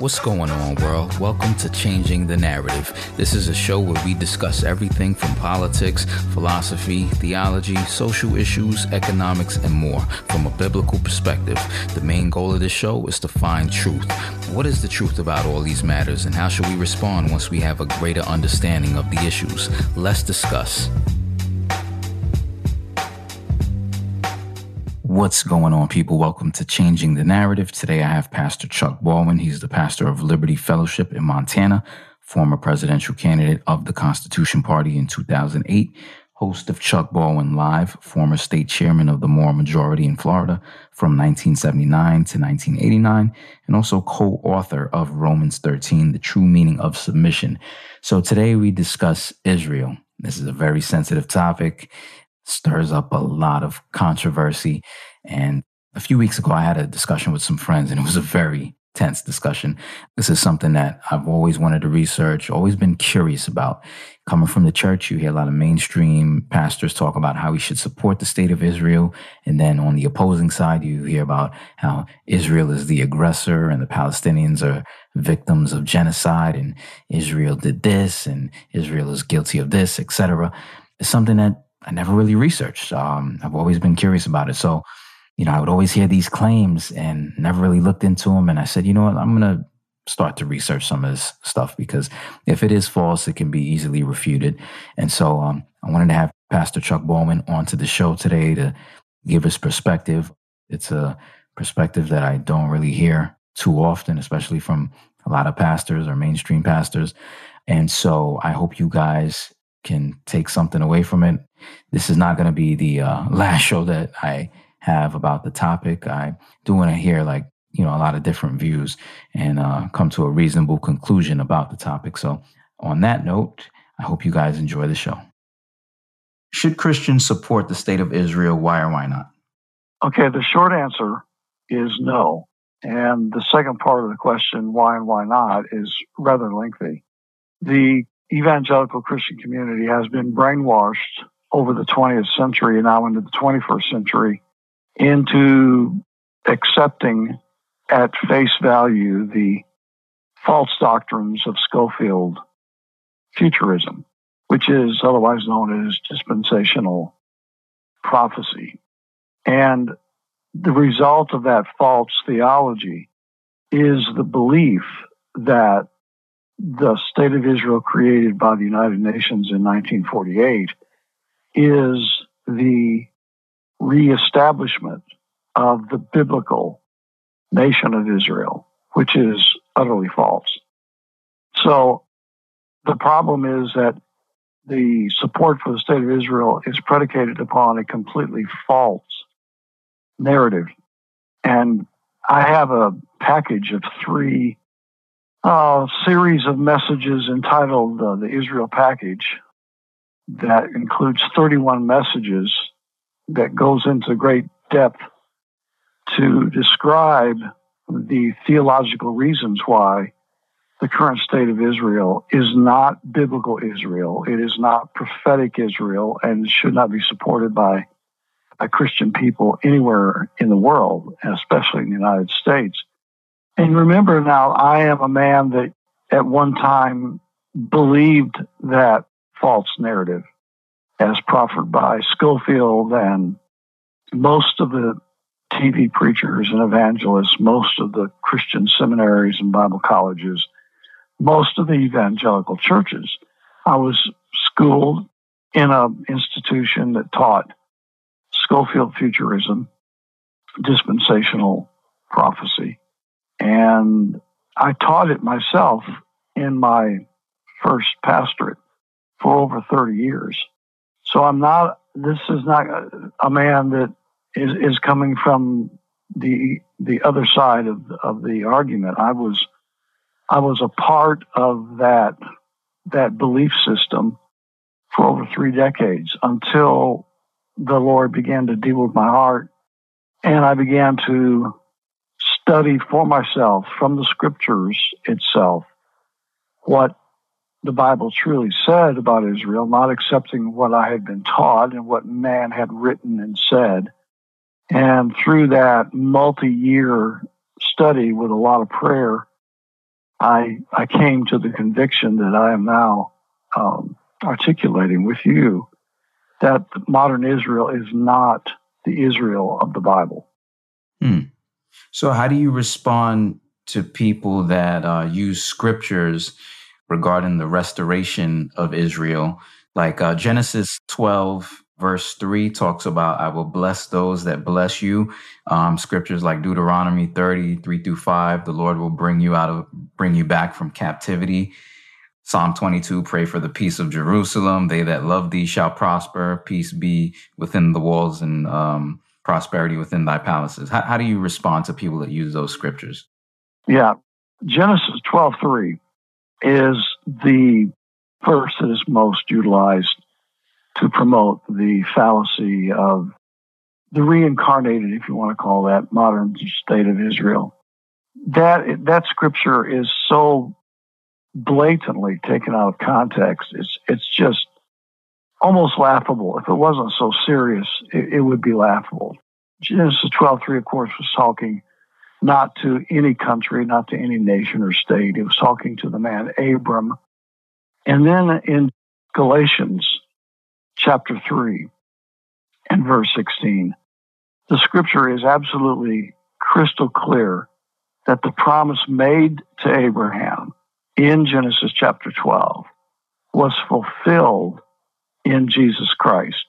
What's going on, world? Welcome to Changing the Narrative. This is a show where we discuss everything from politics, philosophy, theology, social issues, economics, and more from a biblical perspective. The main goal of this show is to find truth. What is the truth about all these matters, and how should we respond once we have a greater understanding of the issues? Let's discuss. What's going on, people? Welcome to Changing the Narrative. Today I have Pastor Chuck Baldwin. He's the pastor of Liberty Fellowship in Montana, former presidential candidate of the Constitution Party in 2008, host of Chuck Baldwin Live, former state chairman of the Moral Majority in Florida from 1979 to 1989, and also co author of Romans 13, The True Meaning of Submission. So today we discuss Israel. This is a very sensitive topic stirs up a lot of controversy. And a few weeks ago, I had a discussion with some friends, and it was a very tense discussion. This is something that I've always wanted to research, always been curious about. Coming from the church, you hear a lot of mainstream pastors talk about how we should support the state of Israel. And then on the opposing side, you hear about how Israel is the aggressor and the Palestinians are victims of genocide and Israel did this and Israel is guilty of this, etc. It's something that I never really researched. Um, I've always been curious about it. So, you know, I would always hear these claims and never really looked into them. And I said, you know what, I'm going to start to research some of this stuff because if it is false, it can be easily refuted. And so um, I wanted to have Pastor Chuck Baldwin onto the show today to give his perspective. It's a perspective that I don't really hear too often, especially from a lot of pastors or mainstream pastors. And so I hope you guys can take something away from it. This is not going to be the uh, last show that I have about the topic. I do want to hear like you know a lot of different views and uh, come to a reasonable conclusion about the topic. So on that note, I hope you guys enjoy the show. Should Christians support the state of Israel? Why or why not? Okay, the short answer is no. And the second part of the question, why and why not, is rather lengthy. The evangelical Christian community has been brainwashed over the 20th century and now into the 21st century into accepting at face value the false doctrines of Scofield futurism, which is otherwise known as dispensational prophecy. And the result of that false theology is the belief that the state of Israel created by the United Nations in 1948 is the reestablishment of the biblical nation of Israel, which is utterly false. So the problem is that the support for the state of Israel is predicated upon a completely false narrative. And I have a package of three a series of messages entitled uh, the Israel Package that includes 31 messages that goes into great depth to describe the theological reasons why the current state of Israel is not biblical Israel. It is not prophetic Israel and should not be supported by, a Christian people anywhere in the world, especially in the United States. And remember now, I am a man that at one time believed that false narrative as proffered by Scofield and most of the TV preachers and evangelists, most of the Christian seminaries and Bible colleges, most of the evangelical churches. I was schooled in an institution that taught Scofield futurism, dispensational prophecy, and I taught it myself in my first pastorate for over 30 years. So I'm not, this is not a man that is, is coming from the, the other side of, of the argument. I was, I was a part of that, that belief system for over three decades until the Lord began to deal with my heart and I began to study for myself from the scriptures itself what the Bible truly said about Israel, not accepting what I had been taught and what man had written and said. And through that multi year study with a lot of prayer, I, I came to the conviction that I am now um, articulating with you that modern Israel is not the Israel of the Bible. Hmm. So, how do you respond to people that uh, use scriptures regarding the restoration of Israel? Like uh, Genesis 12, verse 3 talks about, I will bless those that bless you. Um, scriptures like Deuteronomy 30, 3 through 5, the Lord will bring you out of, bring you back from captivity. Psalm 22, pray for the peace of Jerusalem. They that love thee shall prosper. Peace be within the walls and um, prosperity within thy palaces. How, how do you respond to people that use those scriptures? Yeah. Genesis 12, 3 is the verse that is most utilized to promote the fallacy of the reincarnated, if you want to call that, modern state of Israel. That that scripture is so blatantly taken out of context. It's it's just almost laughable. If it wasn't so serious, it, it would be laughable. Genesis 12:3, of course, was talking not to any country, not to any nation or state. It was talking to the man Abram. And then in Galatians chapter 3 and verse 16. The scripture is absolutely crystal clear that the promise made to Abraham in Genesis chapter 12 was fulfilled in Jesus Christ.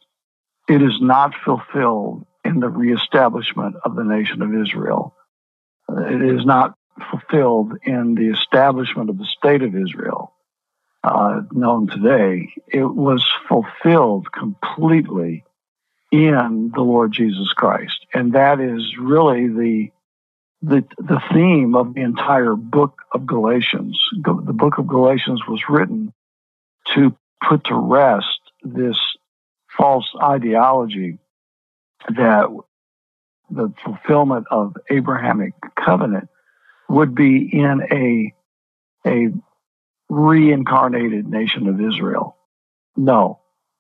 It is not fulfilled in the reestablishment of the nation of Israel. It is not fulfilled in the establishment of the state of Israel uh, known today, it was fulfilled completely in the Lord Jesus Christ. And that is really the, the, the theme of the entire book of Galatians. The book of Galatians was written to put to rest this false ideology that the fulfillment of Abrahamic covenant would be in a a reincarnated nation of Israel. No,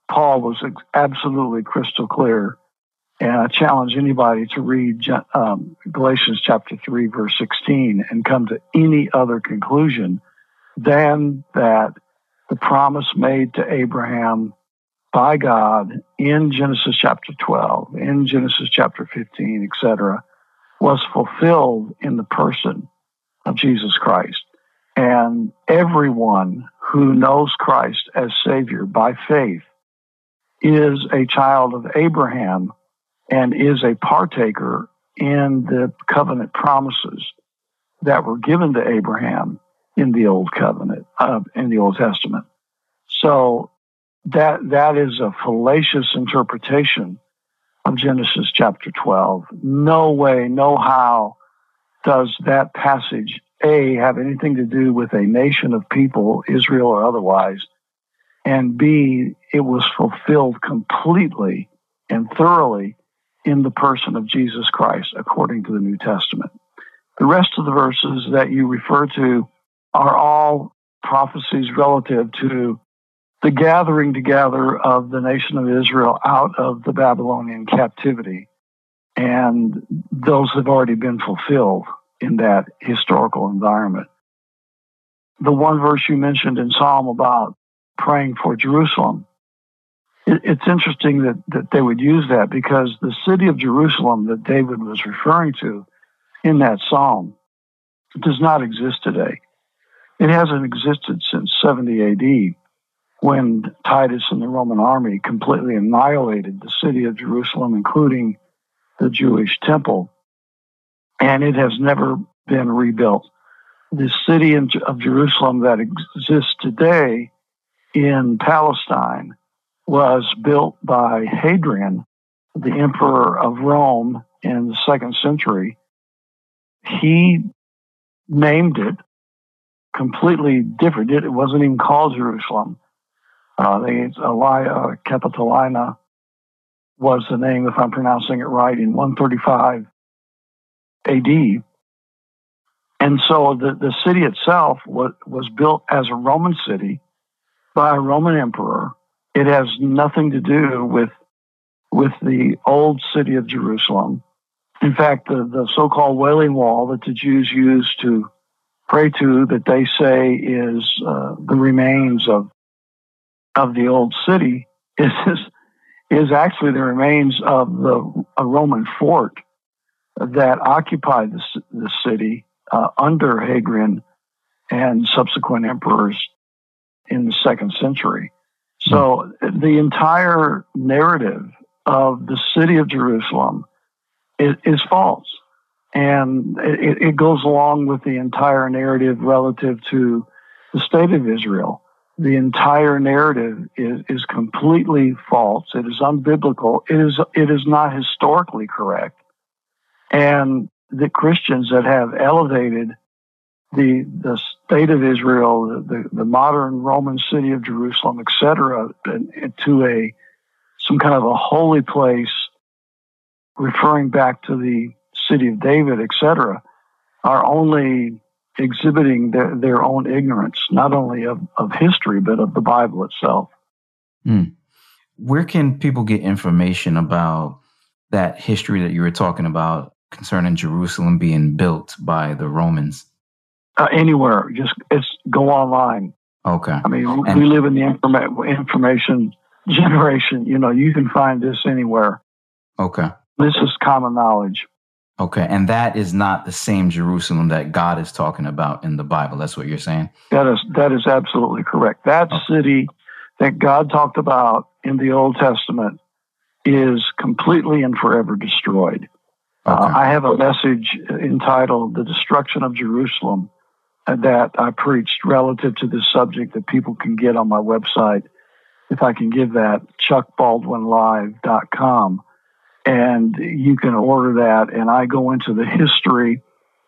Paul was absolutely crystal clear. And I challenge anybody to read um, Galatians chapter 3, verse 16, and come to any other conclusion than that the promise made to Abraham by God in Genesis chapter 12, in Genesis chapter 15, etc., was fulfilled in the person of Jesus Christ. And everyone who knows Christ as Savior by faith is a child of Abraham and is a partaker in the covenant promises that were given to Abraham in the Old Covenant, uh, in the Old Testament. So that that is a fallacious interpretation of Genesis chapter 12. No way, no how does that passage a, have anything to do with a nation of people, Israel or otherwise, and B, it was fulfilled completely and thoroughly in the person of Jesus Christ, according to the New Testament. The rest of the verses that you refer to are all prophecies relative to the gathering together of the nation of Israel out of the Babylonian captivity. And those have already been fulfilled in that historical environment. The one verse you mentioned in Psalm about praying for Jerusalem, it's interesting that, that they would use that because the city of Jerusalem that David was referring to in that psalm does not exist today. It hasn't existed since 70 AD when Titus and the Roman army completely annihilated the city of Jerusalem, including the Jewish temple and it has never been rebuilt. The city of Jerusalem that exists today in Palestine was built by Hadrian, the emperor of Rome in the second century. He named it completely different. It wasn't even called Jerusalem. Uh, the Aelia Capitolina was the name, if I'm pronouncing it right, in 135 AD. And so the, the city itself was, was built as a Roman city by a Roman emperor. It has nothing to do with, with the old city of Jerusalem. In fact, the, the so called Wailing Wall that the Jews used to pray to that they say is uh, the remains of of the old city is is actually the remains of the a Roman fort that occupied the, the city uh, under Hadrian and subsequent emperors in the second century. So the entire narrative of the city of Jerusalem is, is false. And it, it, goes along with the entire narrative relative to the state of Israel. The entire narrative is, is completely false. It is unbiblical. It is, it is not historically correct. And the Christians that have elevated the the state of Israel, the, the modern Roman city of Jerusalem, etc., to a some kind of a holy place, referring back to the city of David, etc., are only exhibiting their, their own ignorance, not only of, of history, but of the Bible itself. Hmm. Where can people get information about that history that you were talking about concerning Jerusalem being built by the Romans? Uh, anywhere, just it's go online. Okay. I mean, and, we live in the informa- information generation. You know, you can find this anywhere. Okay. This is common knowledge. Okay, and that is not the same Jerusalem that God is talking about in the Bible. That's what you're saying. That is that is absolutely correct. That okay. city that God talked about in the Old Testament is completely and forever destroyed. Uh, okay. Uh, I have a message entitled "The Destruction of Jerusalem" that I preached relative to this subject that people can get on my website. If I can give that, chuckbaldwinlive.com and you can order that. And I go into the history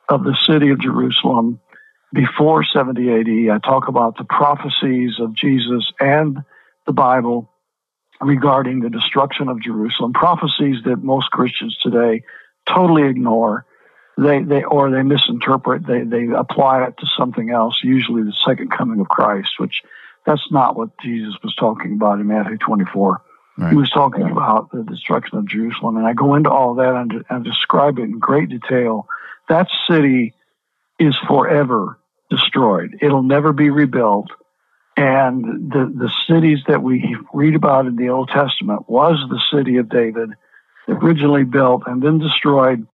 of the city of Jerusalem before 70 AD. I talk about the prophecies of Jesus and the Bible regarding the destruction of Jerusalem, prophecies that most Christians today totally ignore. They, they or they misinterpret, they, they apply it to something else, usually the second coming of Christ, which that's not what Jesus was talking about in Matthew 24. Right. He was talking about the destruction of Jerusalem, and I go into all that and, and describe it in great detail. That city is forever destroyed. It'll never be rebuilt. And the, the cities that we read about in the Old Testament was the city of David, originally built and then destroyed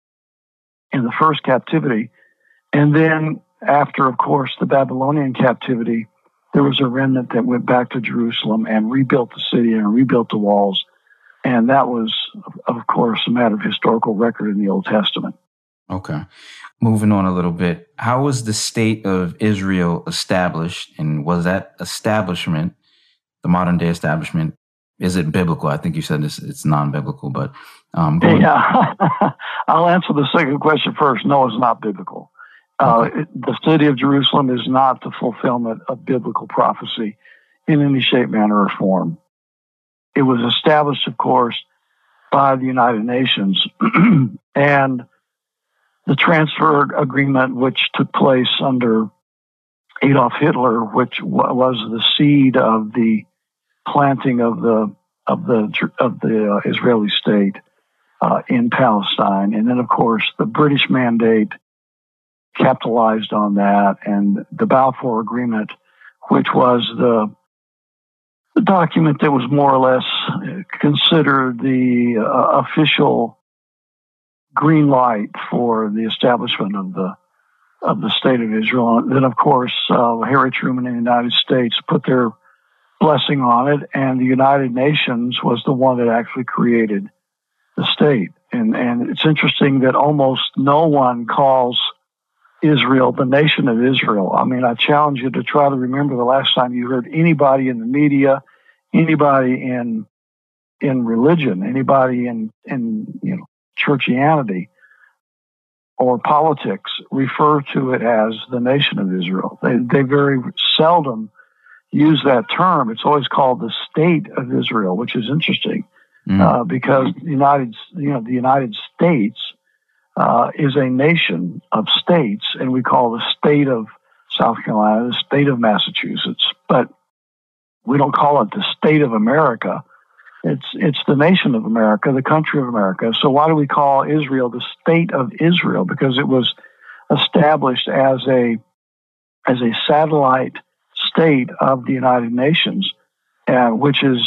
in the first captivity. And then after, of course, the Babylonian captivity, there was a remnant that went back to Jerusalem and rebuilt the city and rebuilt the walls. And that was, of course, a matter of historical record in the Old Testament. Okay. Moving on a little bit, how was the state of Israel established? And was that establishment, the modern day establishment, is it biblical? I think you said this, it's non biblical, but. Um, yeah. I'll answer the second question first. No, it's not biblical. Uh, the city of Jerusalem is not the fulfillment of biblical prophecy in any shape, manner, or form. It was established, of course, by the United Nations and the transfer agreement, which took place under Adolf Hitler, which was the seed of the planting of the of the of the uh, Israeli state uh, in Palestine, and then of course the British mandate capitalized on that. And the Balfour Agreement, which was the, the document that was more or less considered the uh, official green light for the establishment of the of the state of Israel. And then, of course, uh, Harry Truman in the United States put their blessing on it, and the United Nations was the one that actually created the state. And and it's interesting that almost no one calls Israel, the nation of Israel. I mean, I challenge you to try to remember the last time you heard anybody in the media, anybody in in religion, anybody in in you know churchianity or politics refer to it as the nation of Israel. They they very seldom use that term. It's always called the state of Israel, which is interesting mm. uh, because the United you know the United States uh, is a nation of states, and we call the state of South Carolina the state of Massachusetts, but we don't call it the state of America. It's it's the nation of America, the country of America. So why do we call Israel the state of Israel? Because it was established as a as a satellite state of the United Nations, uh, which is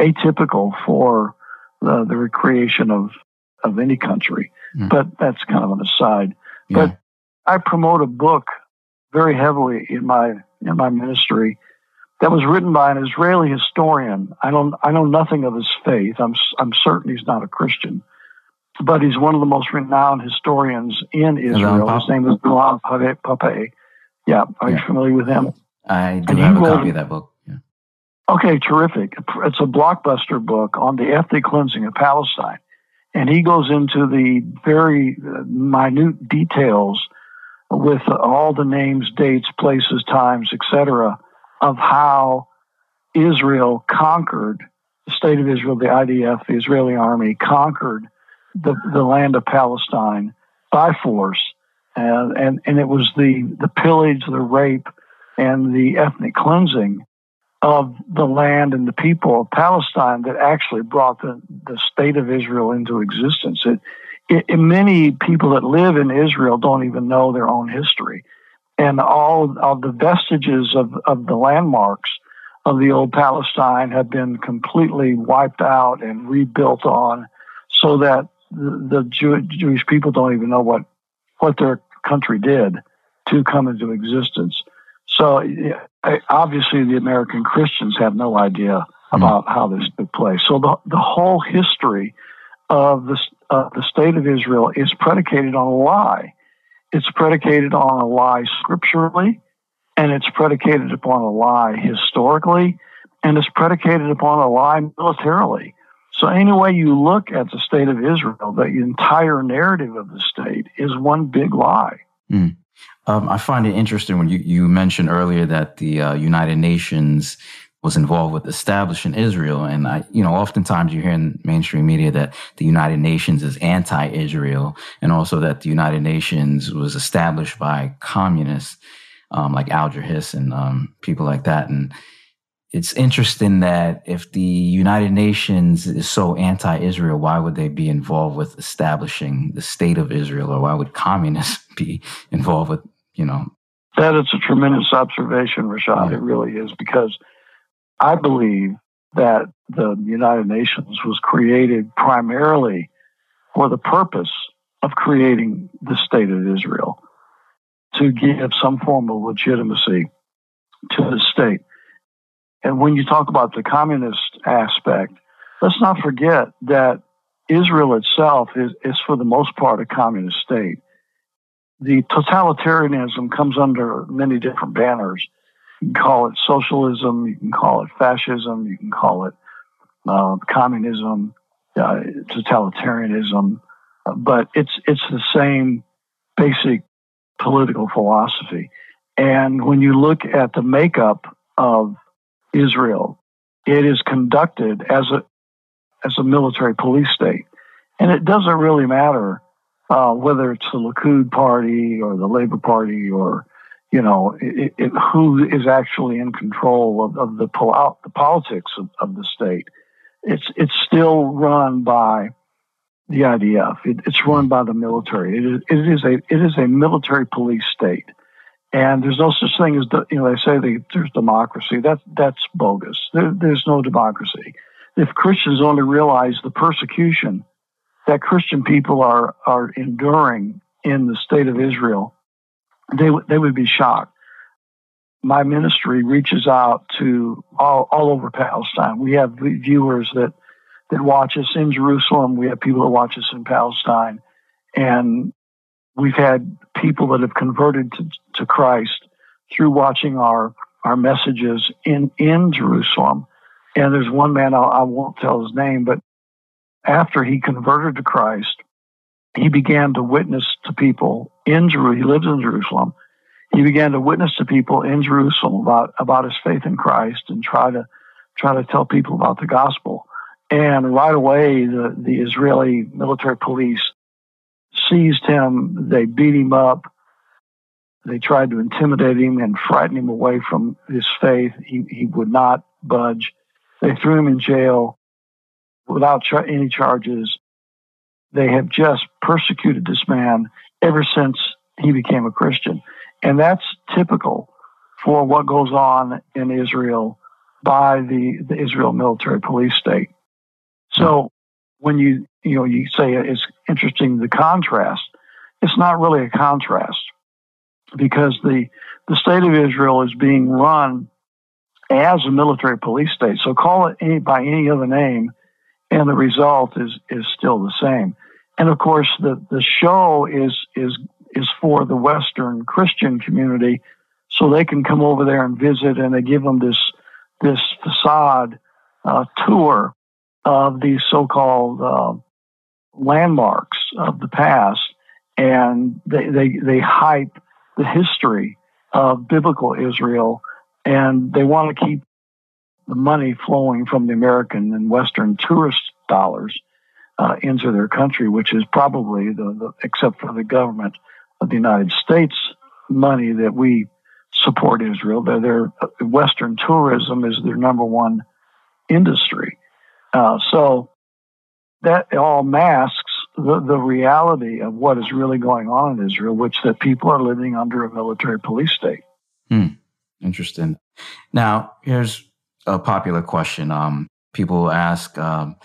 atypical for the, the recreation of, of any country. Mm. But that's kind of an aside. Yeah. But I promote a book very heavily in my in my ministry that was written by an Israeli historian. I don't I know nothing of his faith. I'm I'm certain he's not a Christian, but he's one of the most renowned historians in Israel. His name is Ilan Pappé. Yeah, are yeah. you familiar with him? I do and have a copy of that book. Yeah. Okay, terrific. It's a blockbuster book on the ethnic cleansing of Palestine, and he goes into the very uh, minute details with all the names, dates, places, times, etc of how Israel conquered the state of Israel, the IDF, the Israeli army conquered the, the land of Palestine by force. And, and, and it was the, the pillage, the rape, and the ethnic cleansing of the land and the people of Palestine that actually brought the, the state of Israel into existence. It, it, many people that live in Israel don't even know their own history and all of the vestiges of, of the landmarks of the old Palestine have been completely wiped out and rebuilt on so that the, the Jew, Jewish people don't even know what, what their country did to come into existence. So obviously the American Christians have no idea hmm. about mm. how this took place. So the, the whole history of the, uh, the state of Israel is predicated on a lie. It's predicated on a lie scripturally, and it's predicated upon a lie historically, and it's predicated upon a lie militarily. So, any way you look at the state of Israel, the entire narrative of the state is one big lie. Mm. Um, I find it interesting when you, you mentioned earlier that the uh, United Nations was involved with establishing Israel. And I, you know, oftentimes you hear in mainstream media that the United Nations is anti-Israel and also that the United Nations was established by communists, um, like Alger Hiss and, um, people like that. And it's interesting that if the United Nations is so anti-Israel, why would they be involved with establishing the state of Israel or why would communists be involved with, you know? That is a tremendous observation, Rashad. Yeah. It really is because I believe that the United Nations was created primarily for the purpose of creating the state of Israel to give some form of legitimacy to the state. And when you talk about the communist aspect, let's not forget that Israel itself is, is for the most part a communist state. The totalitarianism comes under many different banners. You can call it socialism, you can call it fascism, you can call it uh, communism, uh, totalitarianism, but it's it's the same basic political philosophy. And when you look at the makeup of Israel, it is conducted as a as a military police state, and it doesn't really matter uh, whether it's the Likud party or the Labor Party or you know, it, it, who is actually in control of, of the, the politics of, of, the state. It's it's still run by the IDF. It, it's run by the military. It is, it is a it is a military police state, and there's no such thing as you know they say they, there's democracy. That that's bogus. There, there's no democracy. If Christians only realize the persecution that Christian people are are enduring in the state of Israel they, they would be shocked. My ministry reaches out to all, all over Palestine. We have viewers that, that watch us in Jerusalem. We have people that watch us in Palestine. And we've had people that have converted to, to Christ through watching our, our messages in, in Jerusalem. And there's one man, I'll, I will not tell his name, but after he converted to Christ, he began to witness to people in Jerusalem. He lived in Jerusalem. He began to witness to people in Jerusalem about, about his faith in Christ and try to try to tell people about the gospel. And right away, the, the Israeli military police seized him. They beat him up. They tried to intimidate him and frighten him away from his faith. He, he would not budge. They threw him in jail without any charges. They have just persecuted this man ever since he became a Christian. And that's typical for what goes on in Israel by the, the Israel military police state. So when you you know you say it's interesting the contrast, it's not really a contrast because the the state of Israel is being run as a military police state. So call it any, by any other name, and the result is is still the same. And of course, the the show is is is for the Western Christian community, so they can come over there and visit, and they give them this this facade uh, tour of these so-called uh, landmarks of the past, and they, they they hype the history of biblical Israel, and they want to keep the money flowing from the American and Western tourist dollars uh, into their country, which is probably the, the, except for the government of the United States money that we support Israel. Their, their Western tourism is their number one industry. Uh, so that all masks the, the reality of what is really going on in Israel, which that people are living under a military police state. Hmm. Interesting. Now, here's a popular question. Um, people ask, um,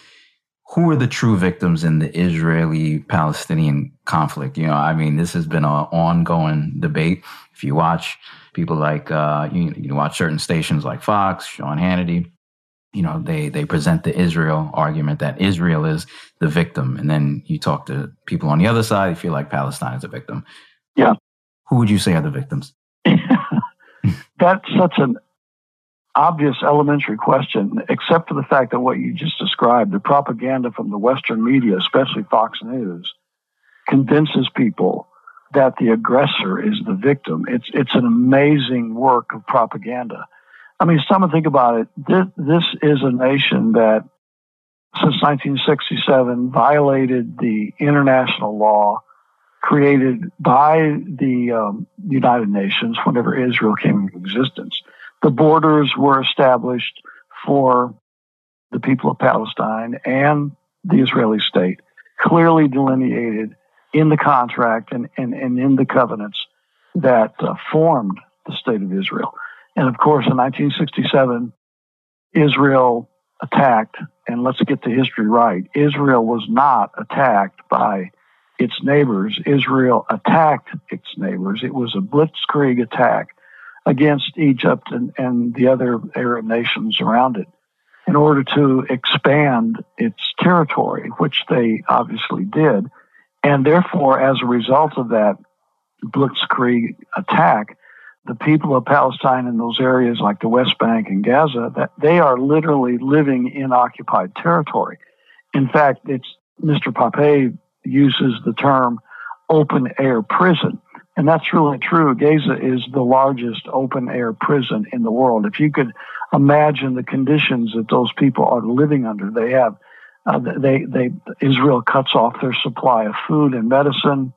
who are the true victims in the Israeli Palestinian conflict? You know, I mean, this has been an ongoing debate. If you watch people like, uh, you, you watch certain stations like Fox, Sean Hannity, you know, they, they present the Israel argument that Israel is the victim. And then you talk to people on the other side, you feel like Palestine is a victim. Yeah. Who would you say are the victims? That's such an obvious elementary question, except for the fact that what you just described, the propaganda from the Western media, especially Fox News, convinces people that the aggressor is the victim. It's it's an amazing work of propaganda. I mean, and think about it. This, this is a nation that, since 1967, violated the international law created by the um, United Nations whenever Israel came into existence. The borders were established for the people of Palestine and the Israeli state, clearly delineated in the contract and, and, and in the covenants that uh, formed the state of Israel. And of course, in 1967, Israel attacked, and let's get the history right. Israel was not attacked by its neighbors. Israel attacked its neighbors. It was a blitzkrieg attack against Egypt and, and the other Arab nations around it in order to expand its territory, which they obviously did. And therefore, as a result of that blitzkrieg attack, the people of Palestine in those areas like the West Bank and Gaza, that they are literally living in occupied territory. In fact, it's Mr. Pappé uses the term open air prison. And that's really true. Gaza is the largest open air prison in the world. If you could imagine the conditions that those people are living under, they have, uh, they, they, Israel cuts off their supply of food and medicine,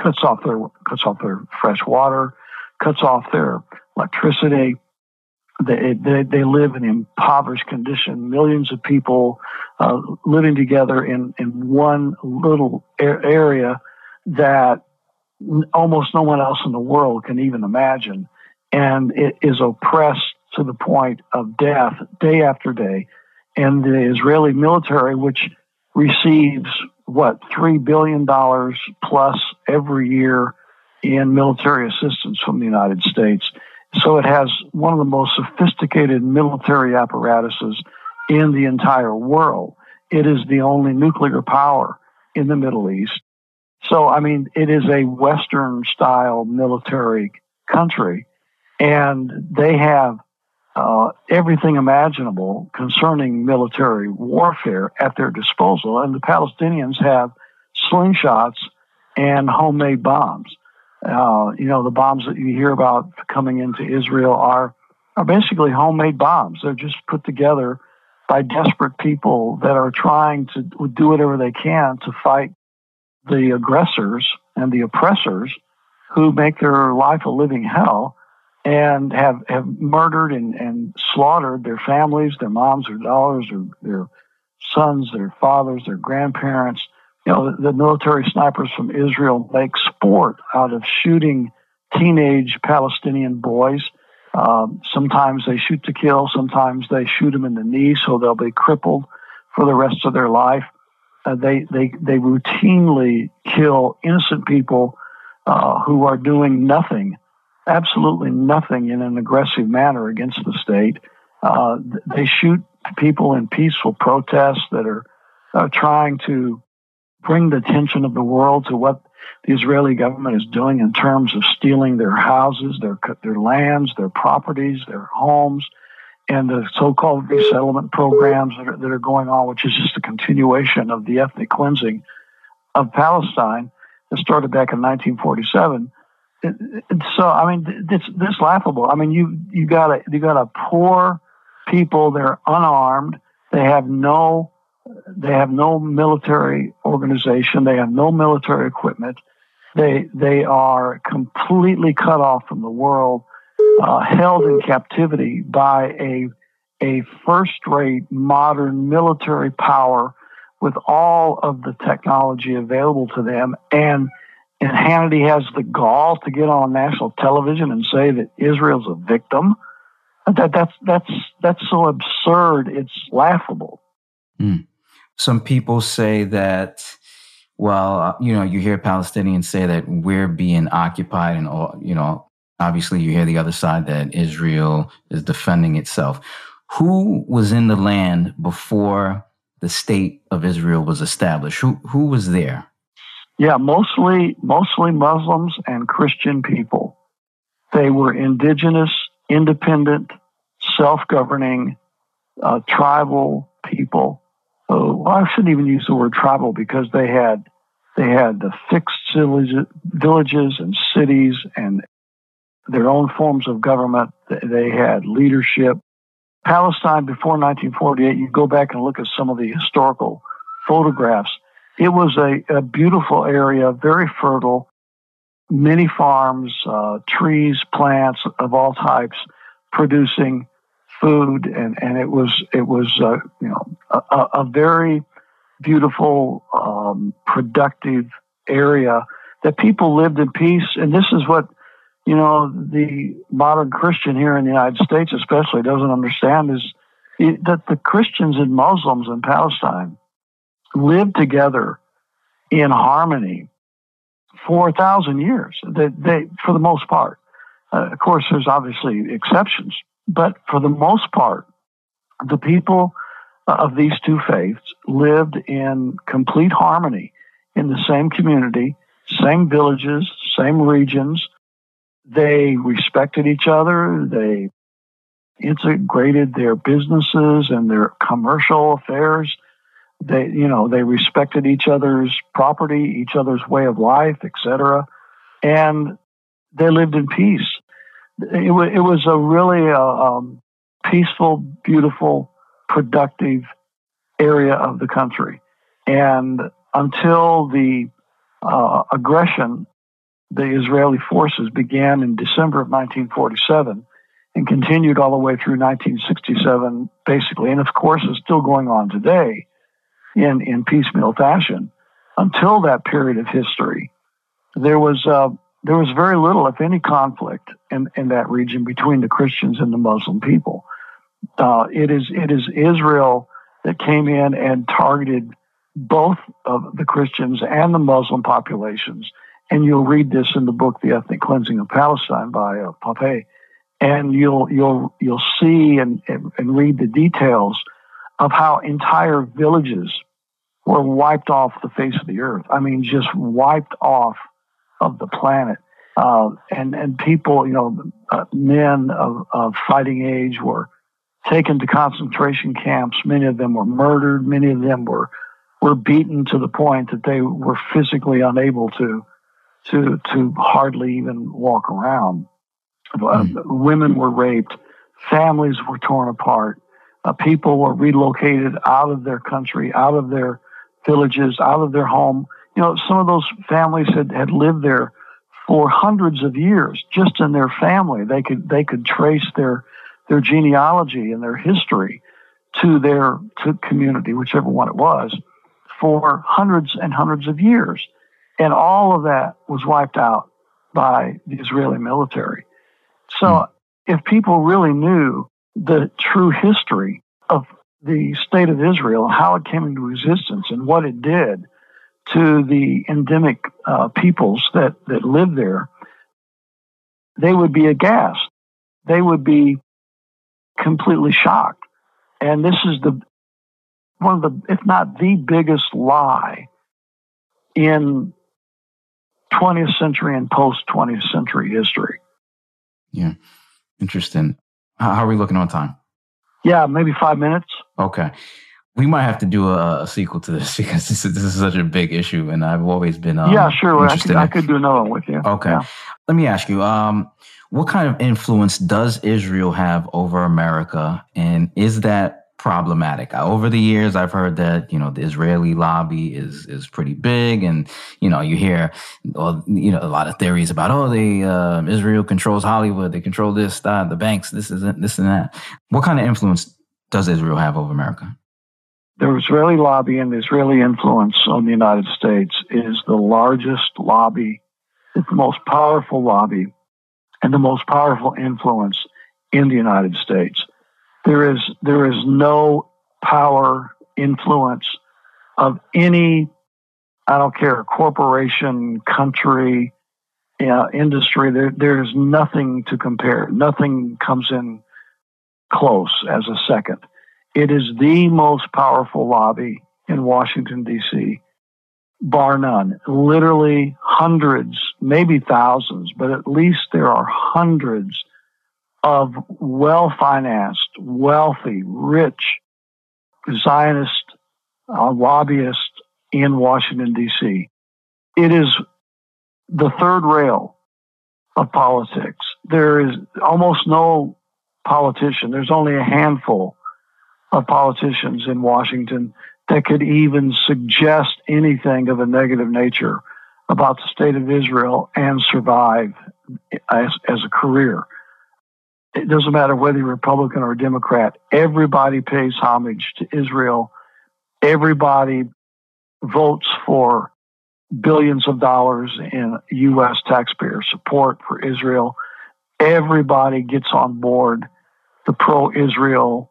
cuts off their, cuts off their fresh water, cuts off their electricity. They, they, they live in impoverished condition. Millions of people uh, living together in, in one little area that almost no one else in the world can even imagine. And it is oppressed to the point of death day after day. And the Israeli military, which receives what, $3 billion plus every year in military assistance from the United States. So it has one of the most sophisticated military apparatuses in the entire world. It is the only nuclear power in the Middle East. So, I mean, it is a Western style military country, and they have uh, everything imaginable concerning military warfare at their disposal. And the Palestinians have slingshots and homemade bombs. Uh, you know, the bombs that you hear about coming into Israel are are basically homemade bombs. They're just put together by desperate people that are trying to do whatever they can to fight the aggressors and the oppressors who make their life a living hell and have, have murdered and, and slaughtered their families, their moms, their daughters, their, their sons, their fathers, their grandparents, you know, the, military snipers from Israel make sport out of shooting teenage Palestinian boys Um, sometimes they shoot to kill. Sometimes they shoot them in the knee, so they'll be crippled for the rest of their life. Uh, they they they routinely kill innocent people uh, who are doing nothing, absolutely nothing, in an aggressive manner against the state. Uh, they shoot people in peaceful protests that are uh, trying to bring the attention of the world to what the Israeli government is doing in terms of stealing their houses, their their lands, their properties, their homes, and the so-called resettlement programs that are, that are going on, which is just a continuation of the ethnic cleansing of Palestine that started back in 1947. It, it, so I mean, it's this laughable. I mean, you you got a you got a poor people. They're unarmed. They have no they have no military organization. They have no military equipment. They they are completely cut off from the world, uh, held in captivity by a a first-rate modern military power with all of the technology available to them and and Hannity has the gall to get on national television and say that Israel's a victim. That that's that's that's so absurd. It's laughable. Mm. Some people say that. Well, uh, you know, you hear Palestinians say that we're being occupied, and all, you know, obviously you hear the other side that Israel is defending itself. Who was in the land before the state of Israel was established? Who who was there? Yeah, mostly mostly Muslims and Christian people. They were indigenous, independent, self-governing, uh, tribal people. Well, I shouldn't even use the word tribal because they had they had the fixed villages and cities and their own forms of government. They had leadership. Palestine before 1948, you go back and look at some of the historical photographs. It was a, a beautiful area, very fertile, many farms, uh, trees, plants of all types, producing food, and, and it was it was uh, you know a, a very beautiful, um, productive area that people lived in peace. And this is what you know, the modern Christian here in the United States, especially, doesn't understand is that the Christians and Muslims in Palestine lived together in harmony for a thousand years. They, they for the most part. Uh, of course, there's obviously exceptions, but for the most part, the people uh, of these two faiths lived in complete harmony in the same community, same villages, same regions they respected each other. They integrated their businesses and their commercial affairs. They, you know, they respected each other's property, each other's way of life, etc. And they lived in peace. It, w- it was a really uh, um, peaceful, beautiful, productive area of the country. And until the uh, aggression the Israeli forces began in December of 1947 and continued all the way through 1967, basically. And of course, is still going on today in, in piecemeal fashion. Until that period of history, there was, uh, there was very little, if any, conflict in, in that region between the Christians and the Muslim people. Uh, it is it is Israel that came in and targeted both of the Christians and the Muslim populations and you'll read this in the book, The Ethnic Cleansing of Palestine by uh, and you'll you'll you'll see and, and read the details of how entire villages were wiped off the face of the earth. I mean, just wiped off of the planet. Uh, and and people, you know, uh, men of, of fighting age were taken to concentration camps. Many of them were murdered. Many of them were were beaten to the point that they were physically unable to to to hardly even walk around. Mm. Uh, women were raped, families were torn apart, uh, people were relocated out of their country, out of their villages, out of their home. You know, some of those families had, had lived there for hundreds of years, just in their family. They could they could trace their their genealogy and their history to their to community, whichever one it was, for hundreds and hundreds of years. And all of that was wiped out by the Israeli military. So, mm. if people really knew the true history of the state of Israel, how it came into existence, and what it did to the endemic uh, peoples that, that live there, they would be aghast. They would be completely shocked. And this is the one of the, if not the biggest lie in 20th century and post 20th century history. Yeah. Interesting. How are we looking on time? Yeah, maybe five minutes. Okay. We might have to do a, a sequel to this because this is, this is such a big issue, and I've always been um, yeah, sure. I could, I could, do another one with you. Okay. Yeah. Let me ask you, um, what kind of influence does Israel have over America, and is that problematic. Over the years, I've heard that you know the Israeli lobby is is pretty big, and you know you hear well, you know a lot of theories about oh they uh, Israel controls Hollywood, they control this, that, the banks, this isn't this and that. What kind of influence does Israel have over America? The Israeli lobby and the Israeli influence on the United States is the largest lobby, the most powerful lobby, and the most powerful influence in the United States there is there is no power influence of any I don't care corporation, country, uh, industry. There is nothing to compare. Nothing comes in close as a second. It is the most powerful lobby in Washington D.C. Bar none. Literally hundreds, maybe thousands, but at least there are hundreds of well financed, wealthy, rich Zionist uh, lobbyists in Washington, D.C. It is the third rail of politics. There is almost no politician, there's only a handful of politicians in Washington that could even suggest anything of a negative nature about the state of Israel and survive as, as a career it doesn't matter whether you're Republican or Democrat, everybody pays homage to Israel. Everybody votes for billions of dollars in U.S. taxpayer support for Israel. Everybody gets on board the pro Israel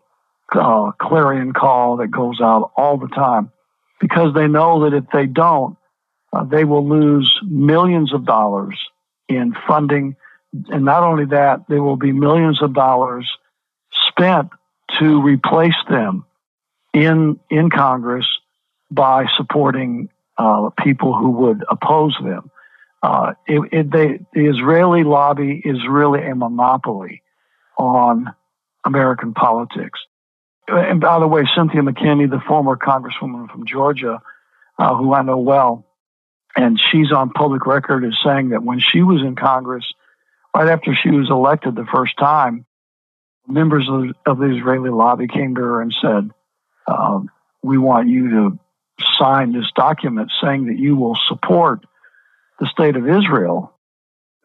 uh, clarion call that goes out all the time because they know that if they don't, uh, they will lose millions of dollars in funding and not only that, there will be millions of dollars spent to replace them in in Congress by supporting uh, people who would oppose them. Uh, it, it, they, the Israeli lobby is really a monopoly on American politics. And by the way, Cynthia McKinney, the former congresswoman from Georgia, uh, who I know well, and she's on public record as saying that when she was in Congress, right after she was elected the first time, members of, of the Israeli lobby came to her and said, um, We want you to sign this document saying that you will support the state of Israel,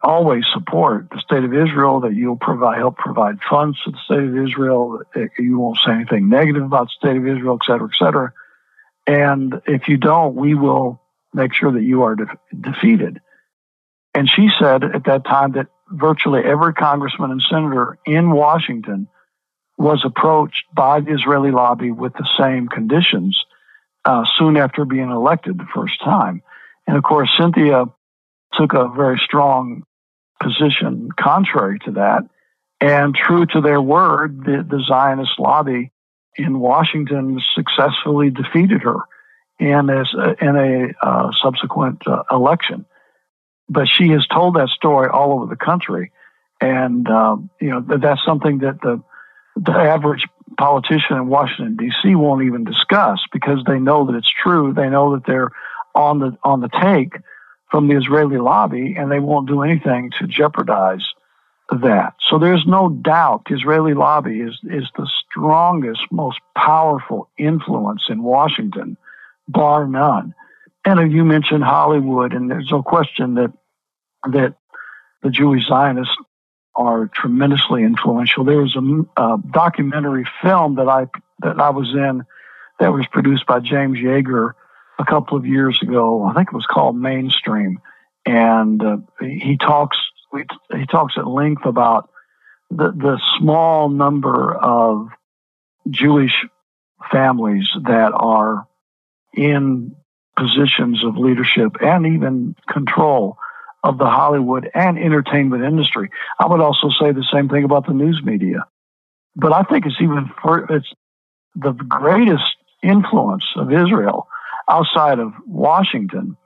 always support the state of Israel, that you'll provide, help provide funds to the state of Israel, that you won't say anything negative about the state of Israel, et cetera, et cetera. And if you don't, we will make sure that you are de- defeated. And she said at that time that virtually every congressman and senator in Washington was approached by the Israeli lobby with the same conditions uh, soon after being elected the first time. And of course, Cynthia took a very strong position contrary to that. And true to their word, the, the Zionist lobby in Washington successfully defeated her in, a, in a uh, subsequent uh, election but she has told that story all over the country, and um, you know that's something that the the average politician in Washington D.C. won't even discuss because they know that it's true. They know that they're on the on the take from the Israeli lobby, and they won't do anything to jeopardize that. So there's no doubt the Israeli lobby is is the strongest, most powerful influence in Washington, bar none. And you mentioned Hollywood, and there's no question that that the Jewish Zionists are tremendously influential. There was a, a, documentary film that I that I was in that was produced by James Yeager a couple of years ago. I think it was called Mainstream, and uh, he talks he talks at length about the, the small number of Jewish families that are in positions of leadership and even control of the Hollywood and entertainment industry. I would also say the same thing about the news media. But I think it's even for, it's the greatest influence of Israel outside of Washington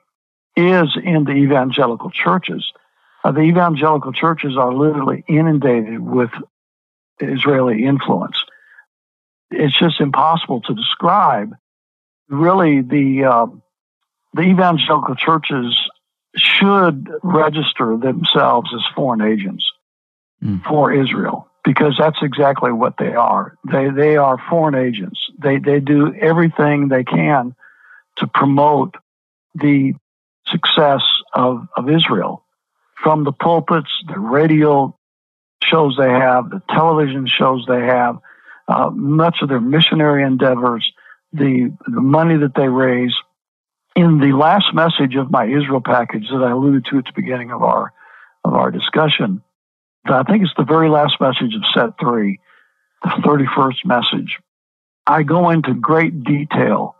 is in the evangelical churches. Uh, the evangelical churches are literally inundated with Israeli influence. It's just impossible to describe. Really, the uh, the evangelical churches should register themselves as foreign agents mm. for Israel because that's exactly what they are. They they are foreign agents. They they do everything they can to promote the success of, of Israel from the pulpits, the radio shows they have, the television shows they have, uh, much of their missionary endeavors, the, the money that they raise. In the last message of my Israel package that I alluded to at the beginning of our of our discussion, I think it's the very last message of set three, the 31st message. I go into great detail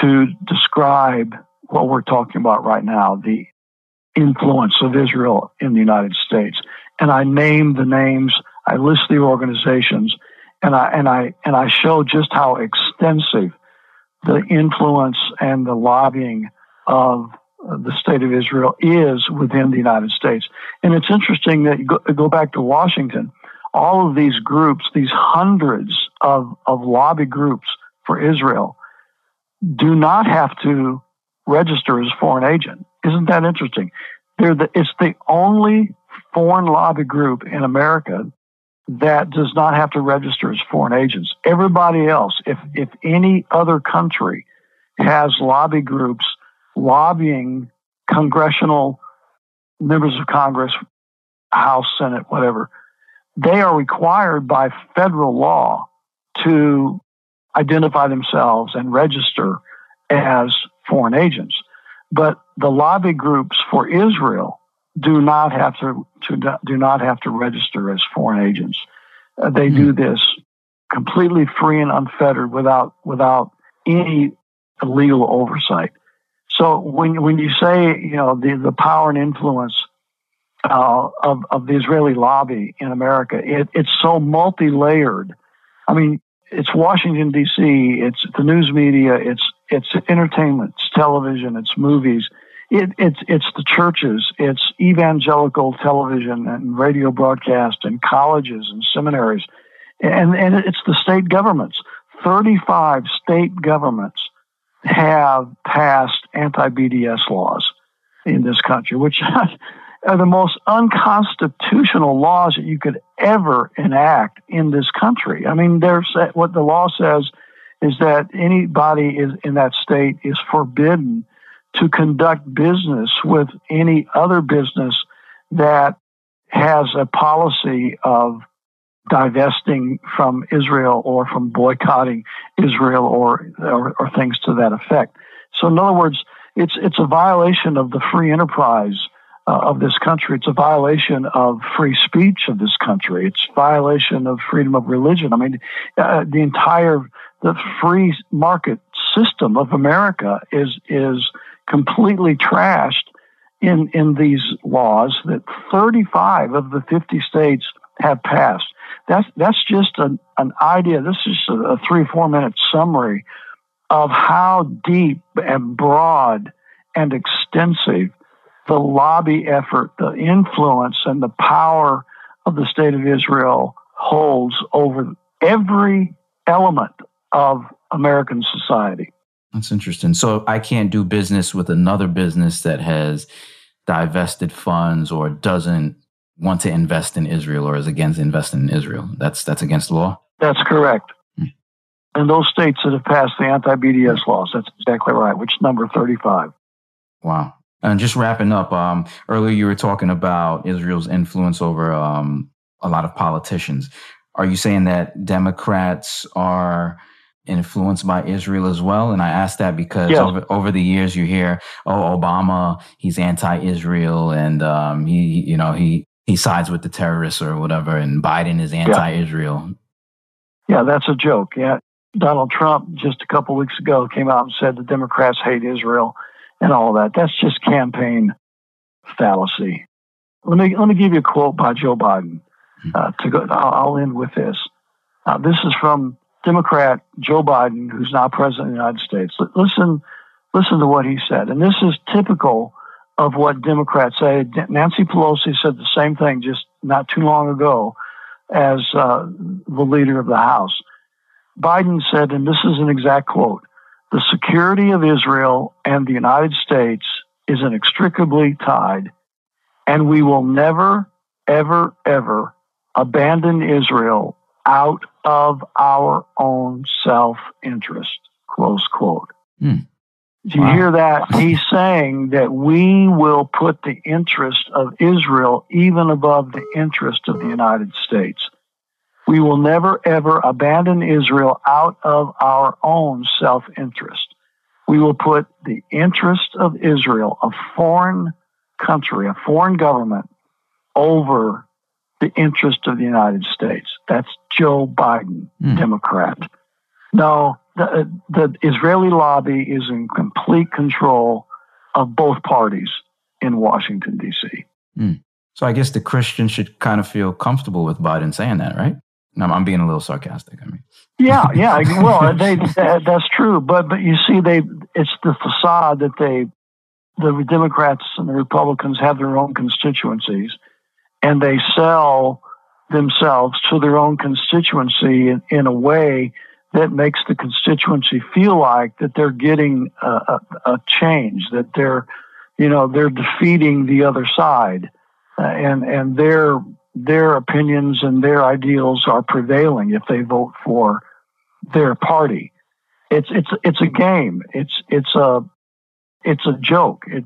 to describe what we're talking about right now, the influence of Israel in the United States. And I name the names, I list the organizations, and I and I and I show just how extensive the influence and the lobbying of the state of Israel is within the United States. And it's interesting that you go, go back to Washington, all of these groups, these hundreds of, of lobby groups for Israel, do not have to register as foreign agent. Isn't that interesting? They're the, it's the only foreign lobby group in America that does not have to register as foreign agents. Everybody else, if, if any other country has lobby groups lobbying congressional members of Congress, House, Senate, whatever, they are required by federal law to identify themselves and register as foreign agents. But the lobby groups for Israel do not have to, to do not have to register as foreign agents. Uh, they do hmm. this completely free and unfettered without without any legal oversight. So when when you say you know the the power and influence uh, of of the Israeli lobby in America, it, it's so multi layered. I mean, it's Washington D.C., it's the news media, it's it's entertainment, it's television, it's movies, it, it's it's the churches, it's evangelical television and radio broadcast, and colleges and seminaries, and and it's the state governments. Thirty five state governments have passed anti BDS laws in this country, which are the most unconstitutional laws that you could ever enact in this country. I mean, there's what the law says is that anybody is in that state is forbidden to conduct business with any other business that has a policy of divesting from Israel or from boycotting Israel or, or, or things to that effect. So, in other words, it's it's a violation of the free enterprise uh, of this country. It's a violation of free speech of this country. It's violation of freedom of religion. I mean, uh, the entire the free market system of America is is completely trashed in in these laws that 35 of the 50 states have passed. That's that's just an, an idea. This is a, a three four minute summary of how deep and broad and extensive the lobby effort, the influence, and the power of the state of Israel holds over every element of American society. That's interesting. So I can't do business with another business that has divested funds or doesn't want to invest in Israel or is against investing in Israel. That's that's against the law. That's correct. Hmm. And those states that have passed the anti-BDS laws, that's exactly right. Which number thirty-five? Wow. And just wrapping up, um, earlier you were talking about Israel's influence over um, a lot of politicians. Are you saying that Democrats are influenced by Israel as well? And I ask that because yes. over, over the years you hear, oh, Obama, he's anti-Israel, and um, he, you know, he he sides with the terrorists or whatever, and Biden is anti-Israel. Yeah, yeah that's a joke. Yeah, Donald Trump just a couple weeks ago came out and said the Democrats hate Israel and all that. That's just campaign fallacy. Let me let me give you a quote by Joe Biden. Hmm. Uh, to go, I'll, I'll, end with this. Uh, this is from Democrat Joe Biden, who's now president of the United States. Listen, listen to what he said, and this is typical of what Democrats say. Nancy Pelosi said the same thing just not too long ago as uh, the leader of the House. Biden said, and this is an exact quote the security of Israel and the United States is inextricably tied, and we will never, ever, ever abandon Israel out of our own self interest. Close quote. Hmm. Do you wow. hear that? He's saying that we will put the interest of Israel even above the interest of the United States. We will never ever abandon Israel out of our own self interest. We will put the interest of Israel, a foreign country, a foreign government, over the interest of the United States. That's Joe Biden, mm. Democrat. No, the, the Israeli lobby is in complete control of both parties in Washington, D.C. Mm. So I guess the Christians should kind of feel comfortable with Biden saying that, right? No, I'm being a little sarcastic. I mean, yeah, yeah. Well, they, that, that's true, but but you see, they it's the facade that they, the Democrats and the Republicans have their own constituencies, and they sell themselves to their own constituency in, in a way that makes the constituency feel like that they're getting a, a, a change, that they're, you know, they're defeating the other side, uh, and and their their opinions and their ideals are prevailing if they vote for their party. It's it's it's a game. It's it's a it's a joke. It,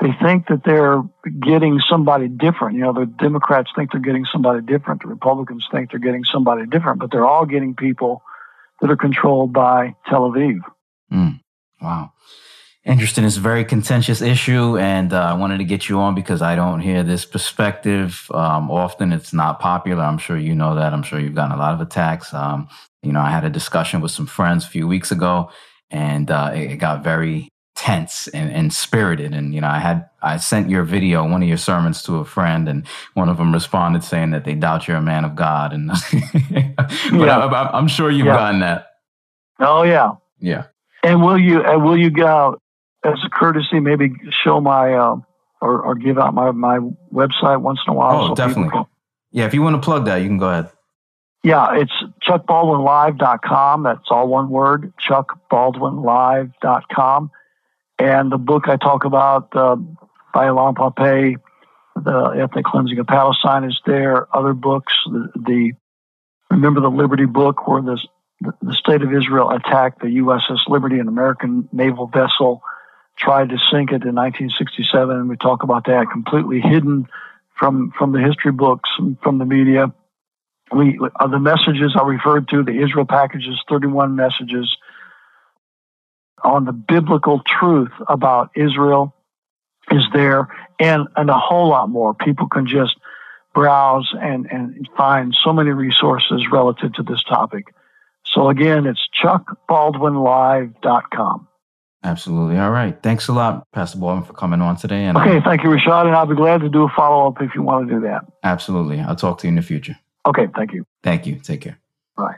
they think that they're getting somebody different. You know, the Democrats think they're getting somebody different. The Republicans think they're getting somebody different, but they're all getting people that are controlled by Tel Aviv. Mm, wow. Interesting. It's a very contentious issue, and uh, I wanted to get you on because I don't hear this perspective um, often. It's not popular. I'm sure you know that. I'm sure you've gotten a lot of attacks. Um, you know, I had a discussion with some friends a few weeks ago, and uh, it got very tense and, and, spirited. And, you know, I had, I sent your video, one of your sermons to a friend and one of them responded saying that they doubt you're a man of God. And, but yeah. I, am sure you've yeah. gotten that. Oh yeah. Yeah. And will you, uh, will you go as a courtesy, maybe show my, uh, or, or give out my, my website once in a while? Oh, so definitely. Yeah. If you want to plug that, you can go ahead. Yeah, it's chuckbaldwinlive.com. That's all one word, chuckbaldwinlive.com. And the book I talk about uh, by Alain Pappé, The Ethnic Cleansing of Palestine, is there. Other books, the, the Remember the Liberty book, where the, the state of Israel attacked the USS Liberty, an American naval vessel, tried to sink it in 1967. And we talk about that completely hidden from, from the history books, from the media. We, uh, the messages I referred to, the Israel packages, 31 messages on the biblical truth about Israel is there and, and a whole lot more. People can just browse and, and find so many resources relative to this topic. So again, it's chuckbaldwinlive.com. Absolutely. All right. Thanks a lot, Pastor Baldwin, for coming on today. And uh, okay. Thank you, Rashad. And I'll be glad to do a follow up if you want to do that. Absolutely. I'll talk to you in the future. Okay. Thank you. Thank you. Take care. Bye.